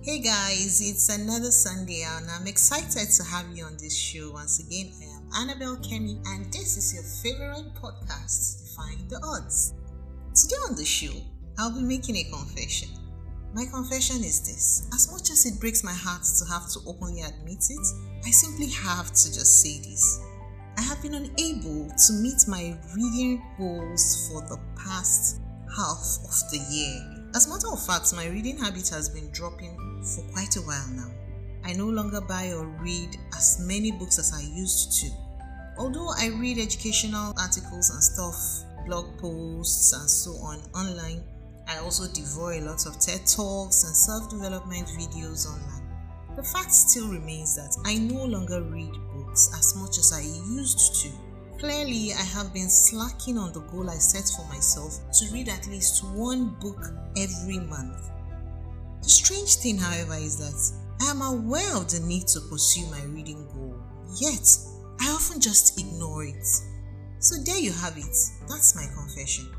Hey guys, it's another Sunday and I'm excited to have you on this show. Once again, I am Annabel Kemmy and this is your favorite podcast, Defying the Odds. Today on the show, I'll be making a confession. My confession is this as much as it breaks my heart to have to openly admit it, I simply have to just say this. I have been unable to meet my reading goals for the past half of the year. As a matter of fact, my reading habit has been dropping for quite a while now. I no longer buy or read as many books as I used to. Although I read educational articles and stuff, blog posts, and so on online, I also devour a lot of TED Talks and self development videos online. The fact still remains that I no longer read books as much as I used to. Clearly, I have been slacking on the goal I set for myself to read at least one book every month. The strange thing, however, is that I am aware of the need to pursue my reading goal, yet I often just ignore it. So, there you have it. That's my confession.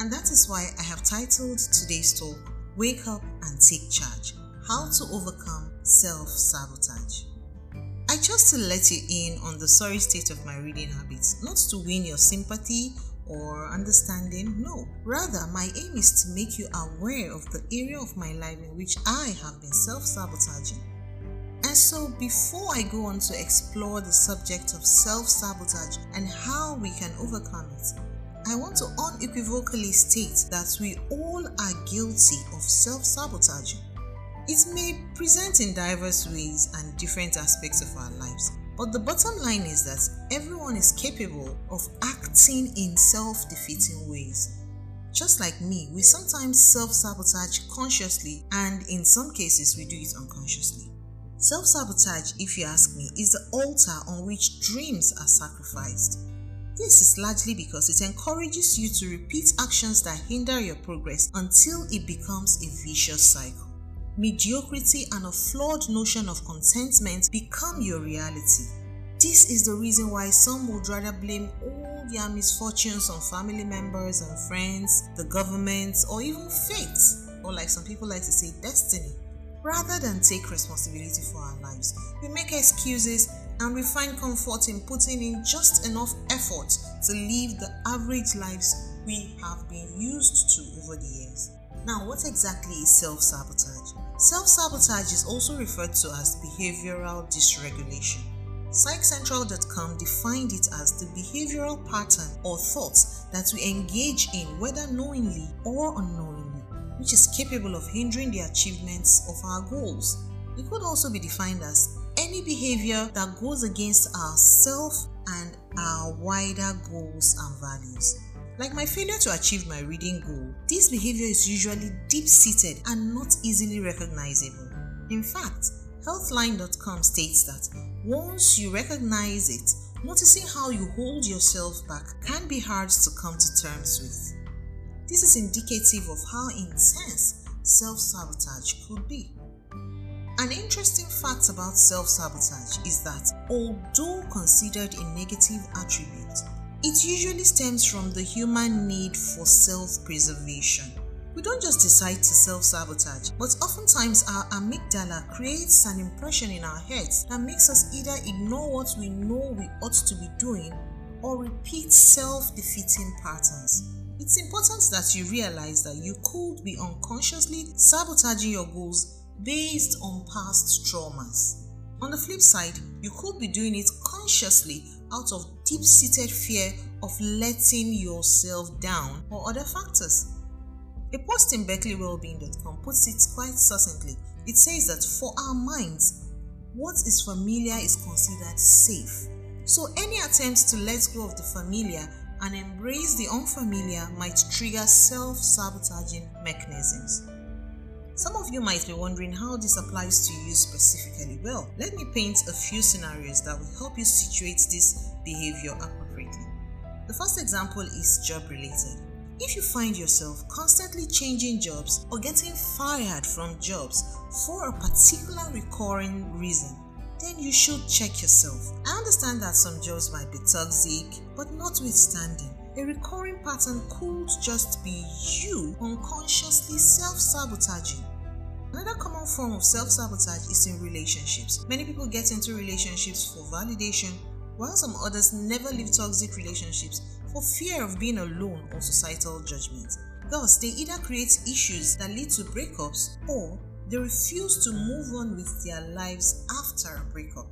And that is why I have titled today's talk Wake Up and Take Charge How to Overcome Self Sabotage. Chose to let you in on the sorry state of my reading habits, not to win your sympathy or understanding. No, rather, my aim is to make you aware of the area of my life in which I have been self sabotaging. And so, before I go on to explore the subject of self sabotage and how we can overcome it, I want to unequivocally state that we all are guilty of self sabotaging. It may present in diverse ways and different aspects of our lives, but the bottom line is that everyone is capable of acting in self defeating ways. Just like me, we sometimes self sabotage consciously, and in some cases, we do it unconsciously. Self sabotage, if you ask me, is the altar on which dreams are sacrificed. This is largely because it encourages you to repeat actions that hinder your progress until it becomes a vicious cycle. Mediocrity and a flawed notion of contentment become your reality. This is the reason why some would rather blame all their misfortunes on family members and friends, the government, or even fate, or like some people like to say, destiny, rather than take responsibility for our lives. We make excuses and we find comfort in putting in just enough effort to live the average lives we have been used to over the years. Now, what exactly is self sabotage? Self sabotage is also referred to as behavioral dysregulation. PsychCentral.com defined it as the behavioral pattern or thoughts that we engage in, whether knowingly or unknowingly, which is capable of hindering the achievements of our goals. It could also be defined as any behavior that goes against our self and our wider goals and values. Like my failure to achieve my reading goal, this behavior is usually deep seated and not easily recognizable. In fact, Healthline.com states that once you recognize it, noticing how you hold yourself back can be hard to come to terms with. This is indicative of how intense self sabotage could be. An interesting fact about self sabotage is that although considered a negative attribute, it usually stems from the human need for self preservation. We don't just decide to self sabotage, but oftentimes our amygdala creates an impression in our heads that makes us either ignore what we know we ought to be doing or repeat self defeating patterns. It's important that you realize that you could be unconsciously sabotaging your goals based on past traumas. On the flip side, you could be doing it consciously out of deep seated fear of letting yourself down or other factors. A post in BerkeleyWellbeing.com puts it quite succinctly. It says that for our minds, what is familiar is considered safe. So any attempt to let go of the familiar and embrace the unfamiliar might trigger self sabotaging mechanisms. Some of you might be wondering how this applies to you specifically. Well, let me paint a few scenarios that will help you situate this behavior appropriately. The first example is job related. If you find yourself constantly changing jobs or getting fired from jobs for a particular recurring reason, then you should check yourself. I understand that some jobs might be toxic, but notwithstanding, A recurring pattern could just be you unconsciously self sabotaging. Another common form of self sabotage is in relationships. Many people get into relationships for validation, while some others never leave toxic relationships for fear of being alone or societal judgment. Thus, they either create issues that lead to breakups or they refuse to move on with their lives after a breakup.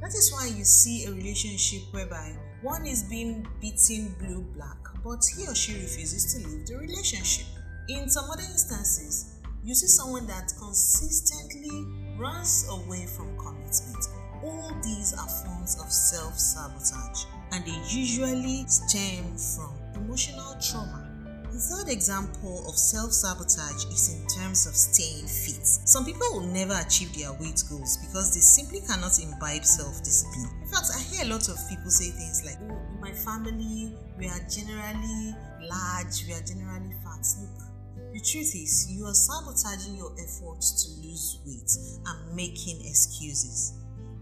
That is why you see a relationship whereby one is being beaten blue black, but he or she refuses to leave the relationship. In some other instances, you see someone that consistently runs away from commitment. All these are forms of self sabotage, and they usually stem from emotional trauma the third example of self sabotage is in terms of staying fit. Some people will never achieve their weight goals because they simply cannot imbibe self discipline. In fact, I hear a lot of people say things like, Oh, in my family, we are generally large, we are generally fat. Look, the truth is, you are sabotaging your efforts to lose weight and making excuses.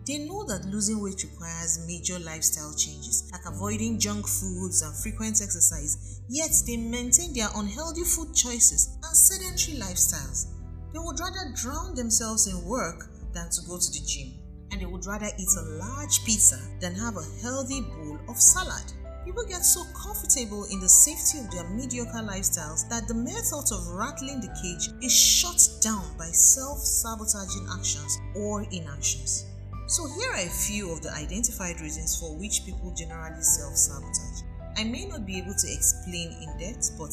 They know that losing weight requires major lifestyle changes, like avoiding junk foods and frequent exercise, yet they maintain their unhealthy food choices and sedentary lifestyles. They would rather drown themselves in work than to go to the gym, and they would rather eat a large pizza than have a healthy bowl of salad. People get so comfortable in the safety of their mediocre lifestyles that the mere thought of rattling the cage is shut down by self sabotaging actions or inactions. So, here are a few of the identified reasons for which people generally self sabotage. I may not be able to explain in depth, but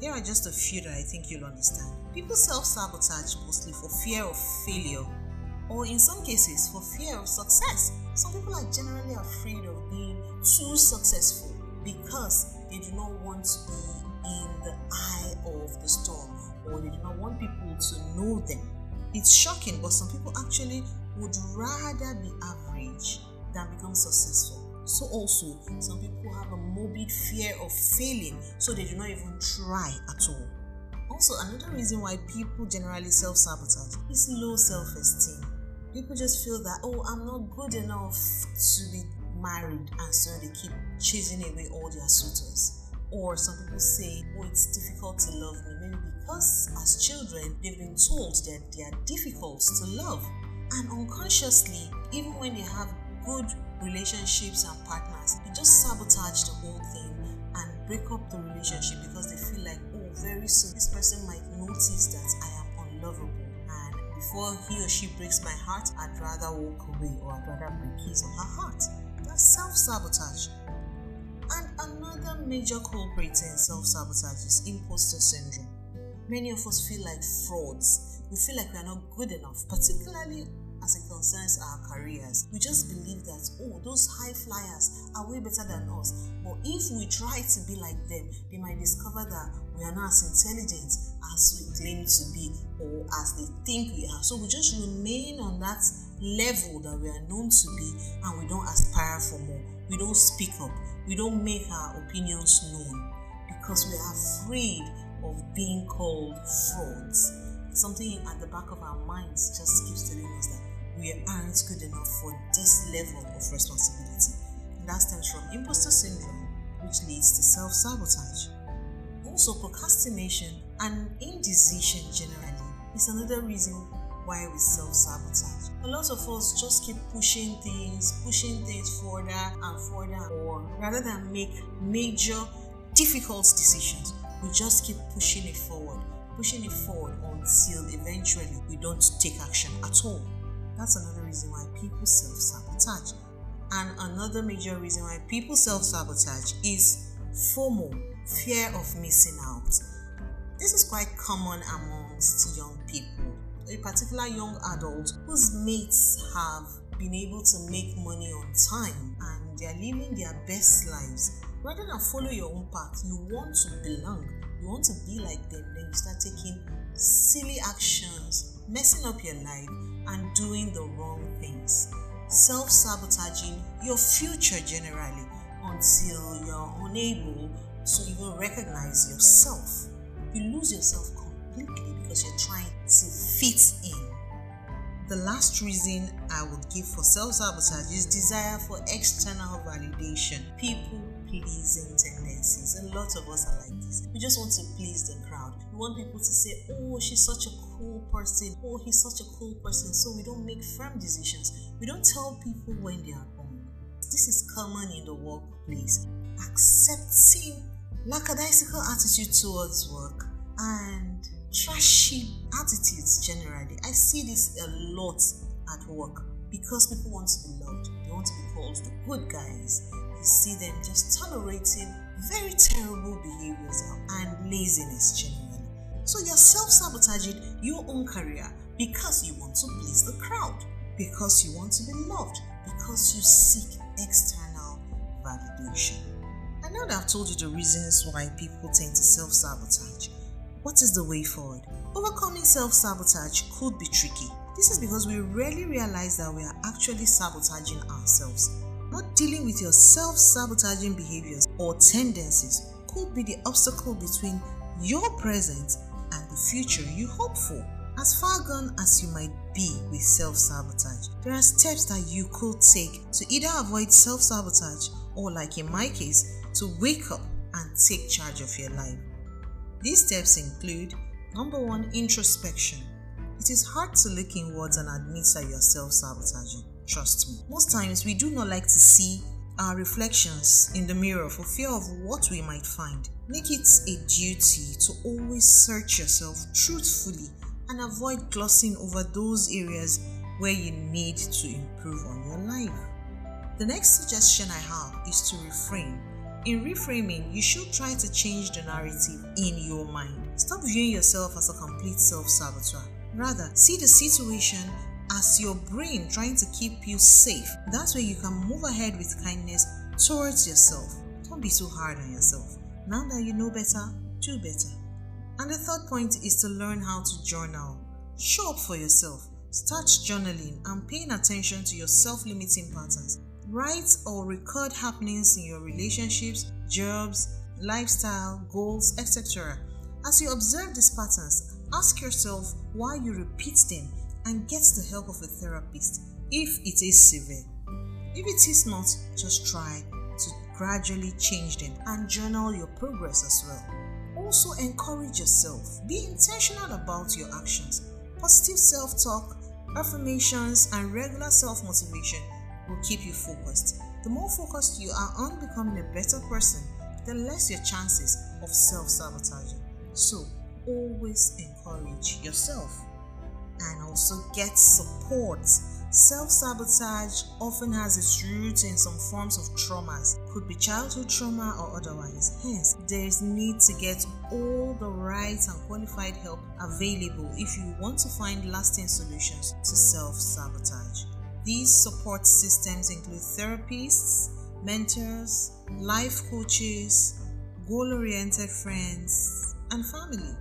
here are just a few that I think you'll understand. People self sabotage mostly for fear of failure, or in some cases, for fear of success. Some people are generally afraid of being too successful because they do not want to be in the eye of the storm or they do not want people to know them. It's shocking, but some people actually would rather be average than become successful. So, also, some people have a morbid fear of failing, so they do not even try at all. Also, another reason why people generally self sabotage is low self esteem. People just feel that, oh, I'm not good enough to be married, and so they keep chasing away all their suitors. Or some people say, oh, it's difficult to love me, maybe because as children they've been told that they are difficult to love. And unconsciously, even when they have good relationships and partners, they just sabotage the whole thing and break up the relationship because they feel like, oh, very soon this person might notice that I am unlovable. And before he or she breaks my heart, I'd rather walk away or I'd rather break his or her heart. That's self sabotage. And another major culprit in self sabotage is imposter syndrome. Many of us feel like frauds we feel like we are not good enough, particularly concerns our careers. We just believe that, oh, those high flyers are way better than us. But if we try to be like them, they might discover that we are not as intelligent as we claim to be or as they think we are. So we just remain on that level that we are known to be and we don't aspire for more. We don't speak up. We don't make our opinions known because we are afraid of being called frauds something at the back of our minds just keeps telling us that we aren't good enough for this level of responsibility. And that stems from imposter syndrome, which leads to self sabotage. Also, procrastination and indecision generally is another reason why we self sabotage. A lot of us just keep pushing things, pushing things further and further, or rather than make major, difficult decisions, we just keep pushing it forward pushing it forward until eventually we don't take action at all. That's another reason why people self sabotage. And another major reason why people self sabotage is FOMO, fear of missing out. This is quite common amongst young people, a particular young adult whose mates have been able to make money on time and they are living their best lives. Rather than follow your own path, you want to belong you want to be like them, then you start taking silly actions, messing up your life, and doing the wrong things. Self sabotaging your future generally until you're unable to even recognize yourself. You lose yourself completely because you're trying to fit in. The last reason I would give for self sabotage is desire for external validation, people pleasing tendencies. A lot of us are like this. We just want to please the crowd. We want people to say, oh, she's such a cool person. Oh, he's such a cool person. So we don't make firm decisions. We don't tell people when they are wrong. This is common in the workplace. Accepting lackadaisical attitude towards work and trashy attitudes generally. I see this a lot at work because people want to be loved. They want to be called the good guys. See them just tolerating very terrible behaviors and laziness generally. So you're self sabotaging your own career because you want to please the crowd, because you want to be loved, because you seek external validation. I know that I've told you the reasons why people tend to self sabotage. What is the way forward? Overcoming self sabotage could be tricky. This is because we rarely realize that we are actually sabotaging ourselves. Not dealing with your self sabotaging behaviors or tendencies could be the obstacle between your present and the future you hope for. As far gone as you might be with self sabotage, there are steps that you could take to either avoid self sabotage or, like in my case, to wake up and take charge of your life. These steps include number one, introspection. It is hard to look inwards and admit that you are self sabotaging. Trust me. Most times we do not like to see our reflections in the mirror for fear of what we might find. Make it a duty to always search yourself truthfully and avoid glossing over those areas where you need to improve on your life. The next suggestion I have is to reframe in reframing, you should try to change the narrative in your mind. Stop viewing yourself as a complete self saboteur. Rather, see the situation as your brain trying to keep you safe. That's where you can move ahead with kindness towards yourself. Don't be so hard on yourself. Now that you know better, do better. And the third point is to learn how to journal. Show up for yourself. Start journaling and paying attention to your self limiting patterns. Write or record happenings in your relationships, jobs, lifestyle, goals, etc. As you observe these patterns, ask yourself why you repeat them and get the help of a therapist if it is severe. If it is not, just try to gradually change them and journal your progress as well. Also, encourage yourself. Be intentional about your actions. Positive self talk, affirmations, and regular self motivation will keep you focused. The more focused you are on becoming a better person, the less your chances of self sabotaging. So, always encourage yourself and also get support. Self sabotage often has its roots in some forms of traumas, could be childhood trauma or otherwise. Hence, there is need to get all the right and qualified help available if you want to find lasting solutions to self sabotage. These support systems include therapists, mentors, life coaches, goal oriented friends, and family.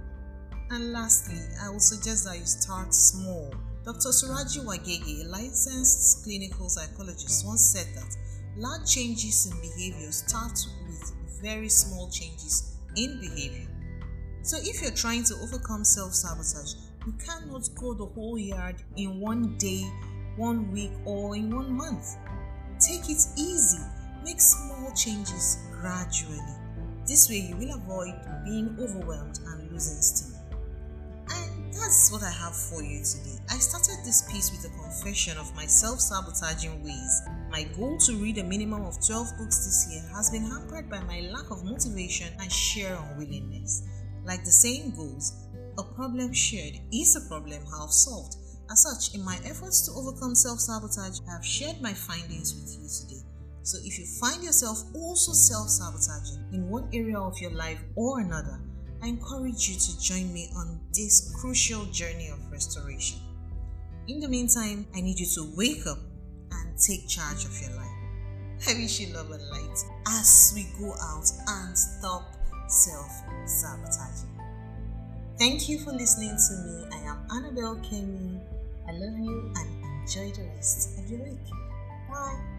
And lastly, I will suggest that you start small. Dr. Suraji Wagage, a licensed clinical psychologist, once said that large changes in behavior start with very small changes in behavior. So if you're trying to overcome self sabotage, you cannot go the whole yard in one day one week, or in one month. Take it easy, make small changes gradually. This way, you will avoid being overwhelmed and losing steam. That's what I have for you today. I started this piece with a confession of my self sabotaging ways. My goal to read a minimum of 12 books this year has been hampered by my lack of motivation and sheer unwillingness. Like the saying goes, a problem shared is a problem half solved. As such, in my efforts to overcome self sabotage, I have shared my findings with you today. So if you find yourself also self sabotaging in one area of your life or another, I encourage you to join me on this crucial journey of restoration. In the meantime, I need you to wake up and take charge of your life. I wish you love and light as we go out and stop self sabotaging. Thank you for listening to me. I am Annabel Kemmy I love you and enjoy the rest of your week. Bye.